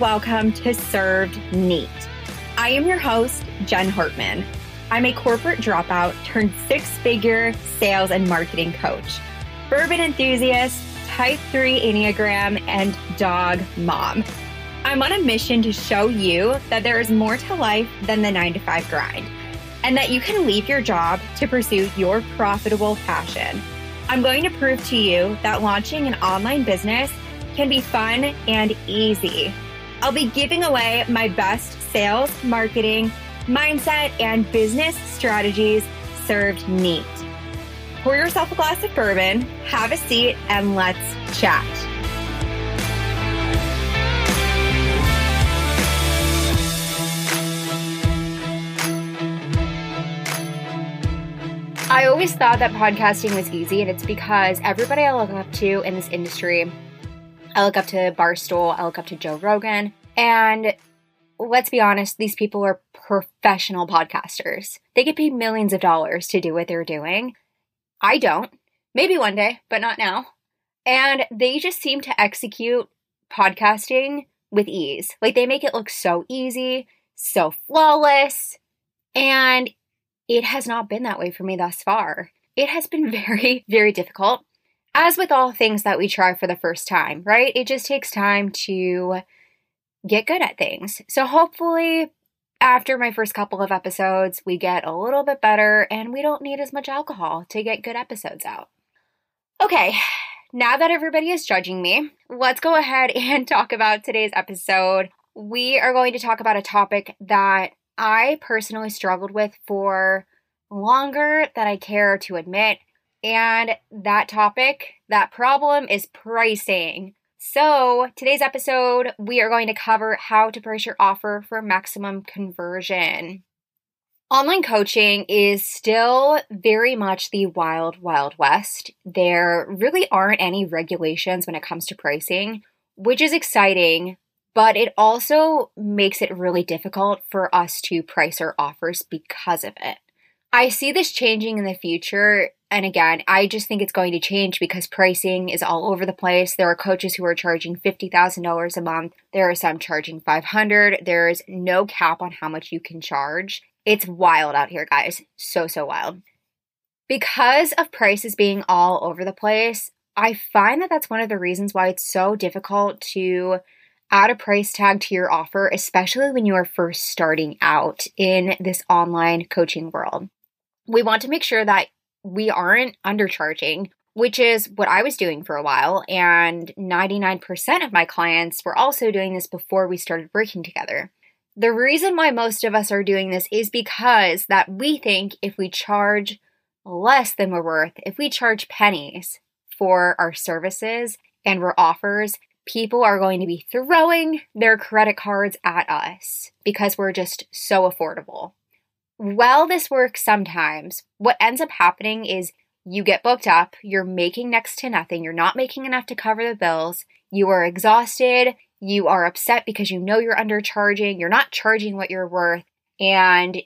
welcome to Served Neat. I am your host, Jen Hartman. I'm a corporate dropout turned six figure sales and marketing coach, bourbon enthusiast, type 3 Enneagram, and dog mom. I'm on a mission to show you that there is more to life than the nine to five grind, and that you can leave your job to pursue your profitable passion. I'm going to prove to you that launching an online business can be fun and easy. I'll be giving away my best sales, marketing, mindset, and business strategies served neat. Pour yourself a glass of bourbon, have a seat, and let's chat. I always thought that podcasting was easy, and it's because everybody I look up to in this industry I look up to Barstool, I look up to Joe Rogan, and let's be honest, these people are professional podcasters. They get paid millions of dollars to do what they're doing. I don't. Maybe one day, but not now. And they just seem to execute podcasting with ease. Like they make it look so easy, so flawless. And it has not been that way for me thus far. It has been very, very difficult as with all things that we try for the first time, right? It just takes time to get good at things. So hopefully, after my first couple of episodes, we get a little bit better and we don't need as much alcohol to get good episodes out. Okay, now that everybody is judging me, let's go ahead and talk about today's episode. We are going to talk about a topic that I personally struggled with for longer than I care to admit. And that topic, that problem is pricing. So, today's episode, we are going to cover how to price your offer for maximum conversion. Online coaching is still very much the wild, wild west. There really aren't any regulations when it comes to pricing, which is exciting, but it also makes it really difficult for us to price our offers because of it. I see this changing in the future and again, I just think it's going to change because pricing is all over the place. There are coaches who are charging $50,000 a month. There are some charging 500. There's no cap on how much you can charge. It's wild out here, guys. So so wild. Because of prices being all over the place, I find that that's one of the reasons why it's so difficult to add a price tag to your offer, especially when you are first starting out in this online coaching world. We want to make sure that we aren't undercharging, which is what I was doing for a while. And 99% of my clients were also doing this before we started working together. The reason why most of us are doing this is because that we think if we charge less than we're worth, if we charge pennies for our services and our offers, people are going to be throwing their credit cards at us because we're just so affordable. Well, this works sometimes. What ends up happening is you get booked up, you're making next to nothing, you're not making enough to cover the bills, you are exhausted, you are upset because you know you're undercharging, you're not charging what you're worth, and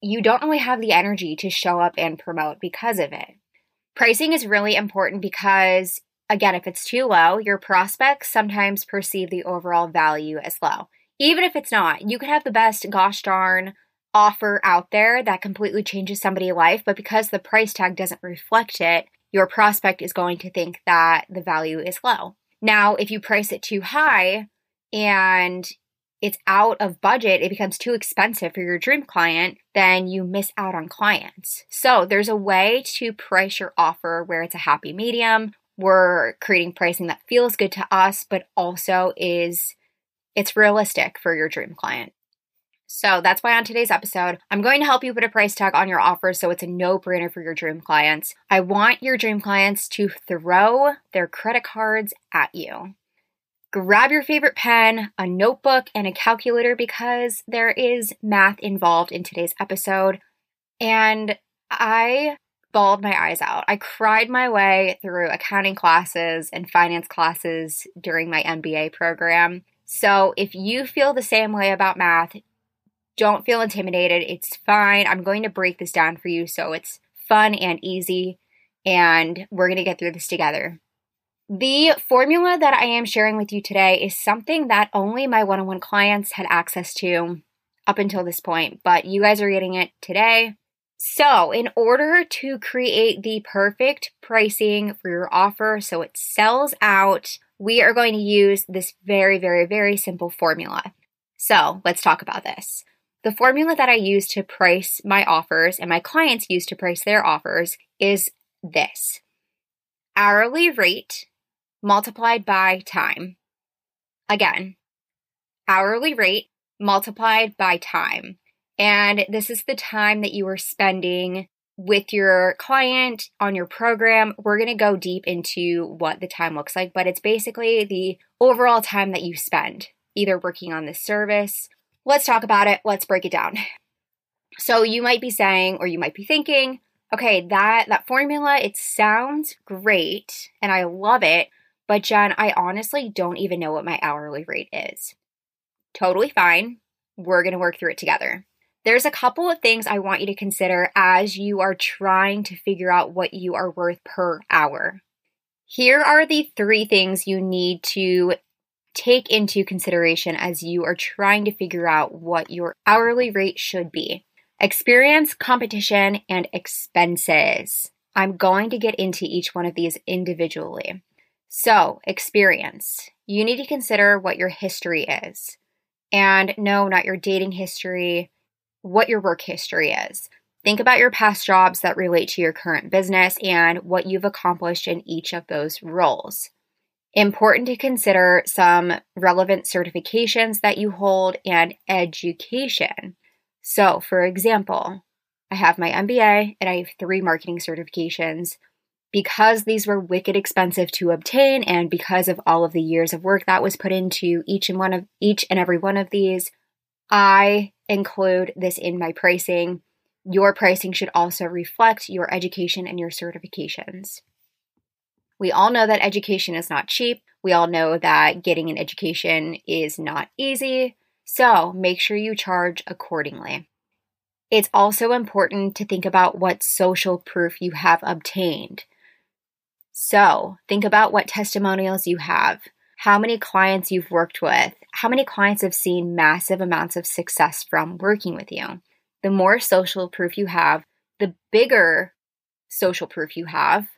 you don't really have the energy to show up and promote because of it. Pricing is really important because, again, if it's too low, your prospects sometimes perceive the overall value as low. Even if it's not, you could have the best gosh darn offer out there that completely changes somebody's life, but because the price tag doesn't reflect it, your prospect is going to think that the value is low. Now, if you price it too high and it's out of budget, it becomes too expensive for your dream client, then you miss out on clients. So, there's a way to price your offer where it's a happy medium. We're creating pricing that feels good to us, but also is it's realistic for your dream client. So that's why on today's episode, I'm going to help you put a price tag on your offer so it's a no brainer for your dream clients. I want your dream clients to throw their credit cards at you. Grab your favorite pen, a notebook, and a calculator because there is math involved in today's episode. And I bawled my eyes out. I cried my way through accounting classes and finance classes during my MBA program. So if you feel the same way about math, don't feel intimidated. It's fine. I'm going to break this down for you so it's fun and easy, and we're going to get through this together. The formula that I am sharing with you today is something that only my one on one clients had access to up until this point, but you guys are getting it today. So, in order to create the perfect pricing for your offer so it sells out, we are going to use this very, very, very simple formula. So, let's talk about this. The formula that I use to price my offers and my clients use to price their offers is this hourly rate multiplied by time. Again, hourly rate multiplied by time. And this is the time that you are spending with your client on your program. We're going to go deep into what the time looks like, but it's basically the overall time that you spend either working on the service. Let's talk about it. Let's break it down. So you might be saying or you might be thinking, okay, that that formula it sounds great and I love it, but Jen, I honestly don't even know what my hourly rate is. Totally fine. We're going to work through it together. There's a couple of things I want you to consider as you are trying to figure out what you are worth per hour. Here are the three things you need to take into consideration as you are trying to figure out what your hourly rate should be experience, competition, and expenses. I'm going to get into each one of these individually. So, experience. You need to consider what your history is. And no, not your dating history, what your work history is. Think about your past jobs that relate to your current business and what you've accomplished in each of those roles. Important to consider some relevant certifications that you hold and education. So, for example, I have my MBA and I have three marketing certifications. Because these were wicked expensive to obtain and because of all of the years of work that was put into each and one of each and every one of these i include this in my pricing. Your pricing should also reflect your education and your certifications we all know that education is not cheap. We all know that getting an education is not easy. So make sure you charge accordingly. It's also important to think about what social proof you have obtained. So think about what testimonials you have, how many clients you've worked with, how many clients have seen massive amounts of success from working with you. The more social proof you have, the bigger social proof you have,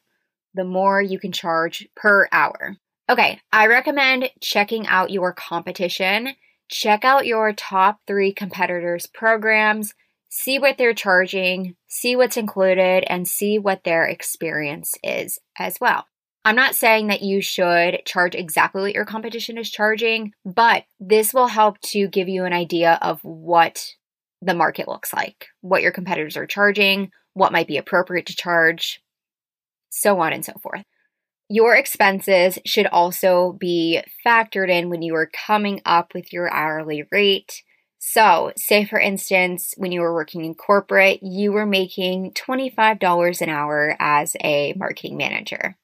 the more you can charge per hour. Okay, I recommend checking out your competition. Check out your top three competitors' programs see what they're charging, see what's included, and see what their experience is as well. I'm not saying that you should charge exactly what your competition is charging, but this will help to give you an idea of what the market looks like, what your competitors are charging, what might be appropriate to charge, so on and so forth. Your expenses should also be factored in when you are coming up with your hourly rate. So, say for instance, when you were working in corporate, you were making $25 an hour as a marketing manager.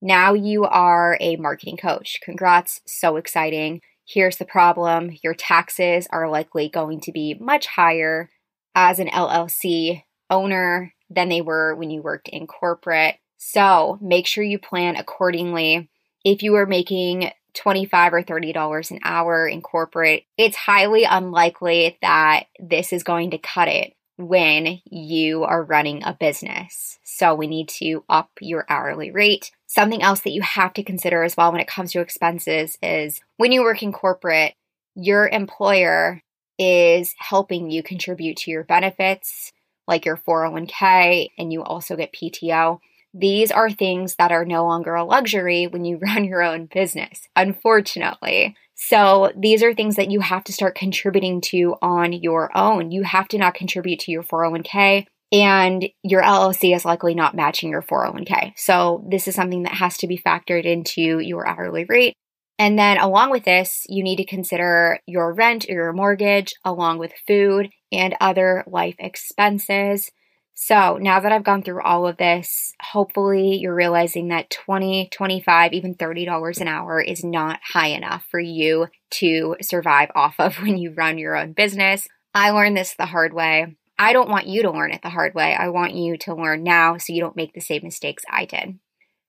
Now you are a marketing coach. Congrats, so exciting. Here's the problem your taxes are likely going to be much higher as an LLC owner than they were when you worked in corporate. So, make sure you plan accordingly. If you are making 25 or 30 dollars an hour in corporate, it's highly unlikely that this is going to cut it when you are running a business. So we need to up your hourly rate. Something else that you have to consider as well when it comes to expenses is when you work in corporate, your employer is helping you contribute to your benefits like your 401k and you also get PTO. These are things that are no longer a luxury when you run your own business, unfortunately. So these are things that you have to start contributing to on your own. You have to not contribute to your 401k and your LLC is likely not matching your 401k. So this is something that has to be factored into your hourly rate. And then along with this, you need to consider your rent or your mortgage along with food and other life expenses. So now that I've gone through all of this, hopefully you're realizing that 20, 25, even $30 an hour is not high enough for you to survive off of when you run your own business. I learned this the hard way. I don't want you to learn it the hard way. I want you to learn now so you don't make the same mistakes I did.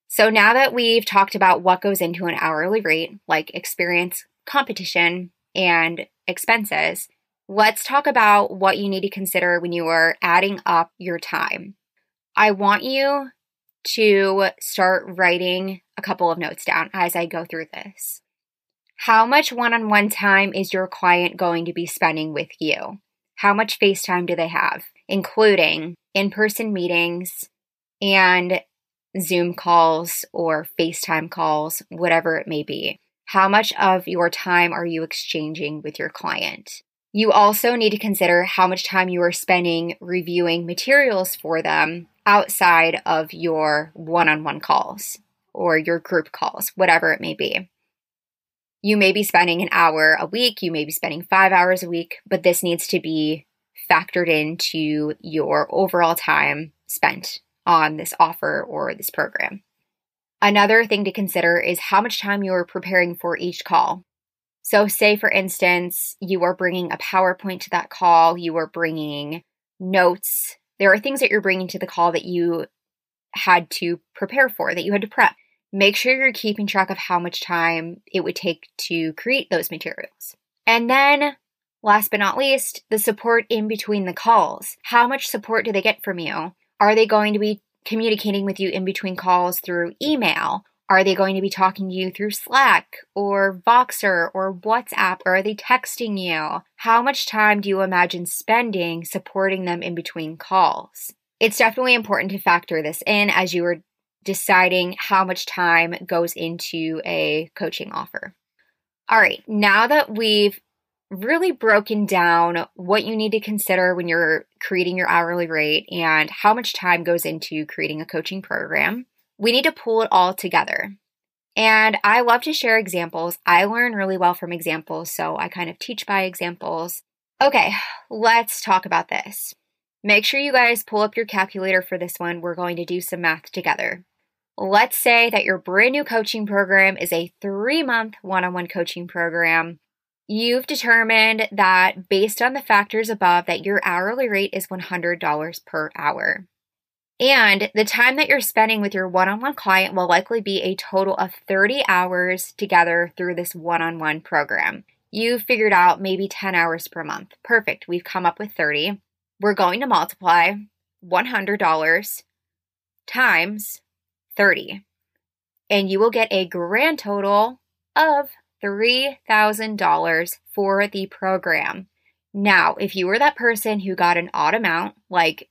So now that we've talked about what goes into an hourly rate, like experience, competition, and expenses, let's talk about what you need to consider when you are adding up your time. I want you to start writing a couple of notes down as I go through this. How much one on one time is your client going to be spending with you? How much FaceTime do they have, including in person meetings and Zoom calls or FaceTime calls, whatever it may be? How much of your time are you exchanging with your client? You also need to consider how much time you are spending reviewing materials for them outside of your one on one calls or your group calls, whatever it may be. You may be spending an hour a week, you may be spending five hours a week, but this needs to be factored into your overall time spent on this offer or this program. Another thing to consider is how much time you are preparing for each call. So, say for instance, you are bringing a PowerPoint to that call, you are bringing notes. There are things that you're bringing to the call that you had to prepare for, that you had to prep make sure you're keeping track of how much time it would take to create those materials. And then, last but not least, the support in between the calls. How much support do they get from you? Are they going to be communicating with you in between calls through email? Are they going to be talking to you through Slack or Voxer or WhatsApp? Or are they texting you? How much time do you imagine spending supporting them in between calls? It's definitely important to factor this in as you are deciding how much time goes into a coaching offer. All right, now that we've really broken down what you need to consider when you're creating your hourly rate and how much time goes into creating a coaching program, we need to pull it all together. And I love to share examples. I learn really well from examples, so I kind of teach by examples. Okay, let's talk about this. Make sure you guys pull up your calculator for this one. We're going to do some math together. Let's say that your brand new coaching program is a three month one on one coaching program. You've determined that based on the factors above that your hourly rate is $100 per hour. And the time that you're spending with your one on one client will likely be a total of 30 hours together through this one on one program. You figured out maybe 10 hours per month. Perfect. We've come up with 30. We're going to multiply $100 times 30. And you will get a grand total of $3,000 for the program. Now, if you were that person who got an odd amount, like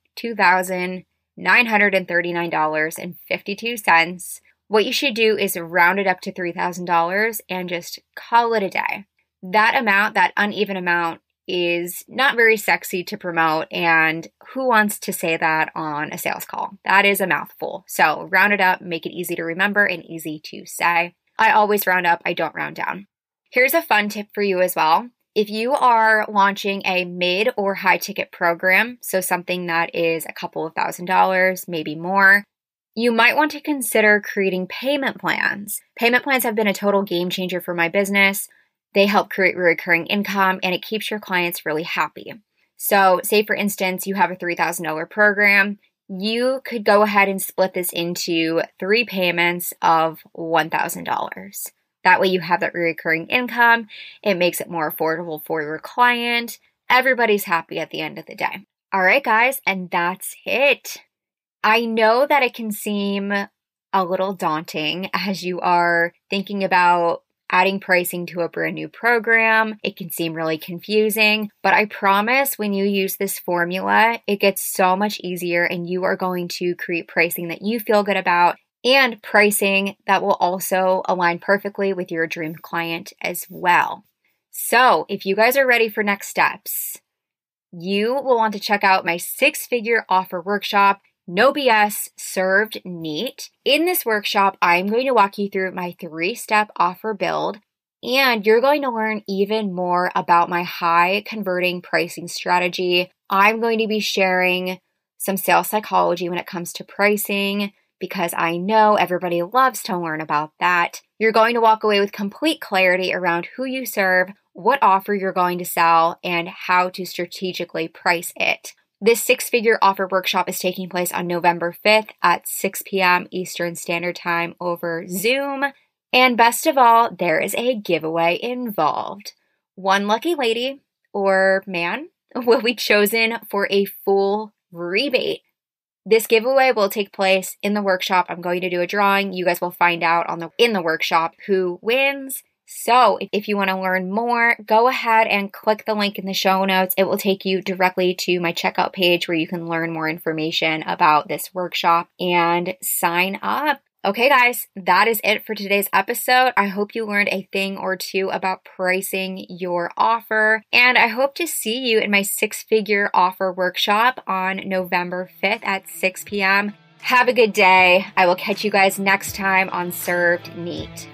$2,939.52, what you should do is round it up to $3,000 and just call it a day. That amount, that uneven amount, is not very sexy to promote. And who wants to say that on a sales call? That is a mouthful. So round it up, make it easy to remember and easy to say. I always round up, I don't round down. Here's a fun tip for you as well. If you are launching a mid or high ticket program, so something that is a couple of thousand dollars, maybe more, you might want to consider creating payment plans. Payment plans have been a total game changer for my business. They help create recurring income and it keeps your clients really happy. So, say for instance, you have a $3,000 program, you could go ahead and split this into three payments of $1,000. That way, you have that recurring income. It makes it more affordable for your client. Everybody's happy at the end of the day. All right, guys, and that's it. I know that it can seem a little daunting as you are thinking about adding pricing to a brand new program. It can seem really confusing, but I promise when you use this formula, it gets so much easier and you are going to create pricing that you feel good about and pricing that will also align perfectly with your dream client as well. So, if you guys are ready for next steps, you will want to check out my six figure offer workshop. No BS, served neat. In this workshop, I'm going to walk you through my three step offer build, and you're going to learn even more about my high converting pricing strategy. I'm going to be sharing some sales psychology when it comes to pricing because I know everybody loves to learn about that. You're going to walk away with complete clarity around who you serve, what offer you're going to sell, and how to strategically price it. This six figure offer workshop is taking place on November 5th at 6 p.m. Eastern Standard Time over Zoom. And best of all, there is a giveaway involved. One lucky lady or man will be chosen for a full rebate. This giveaway will take place in the workshop. I'm going to do a drawing. You guys will find out on the in the workshop who wins. So, if you want to learn more, go ahead and click the link in the show notes. It will take you directly to my checkout page where you can learn more information about this workshop and sign up. Okay, guys, that is it for today's episode. I hope you learned a thing or two about pricing your offer, and I hope to see you in my six figure offer workshop on November 5th at 6 p.m. Have a good day. I will catch you guys next time on Served Neat.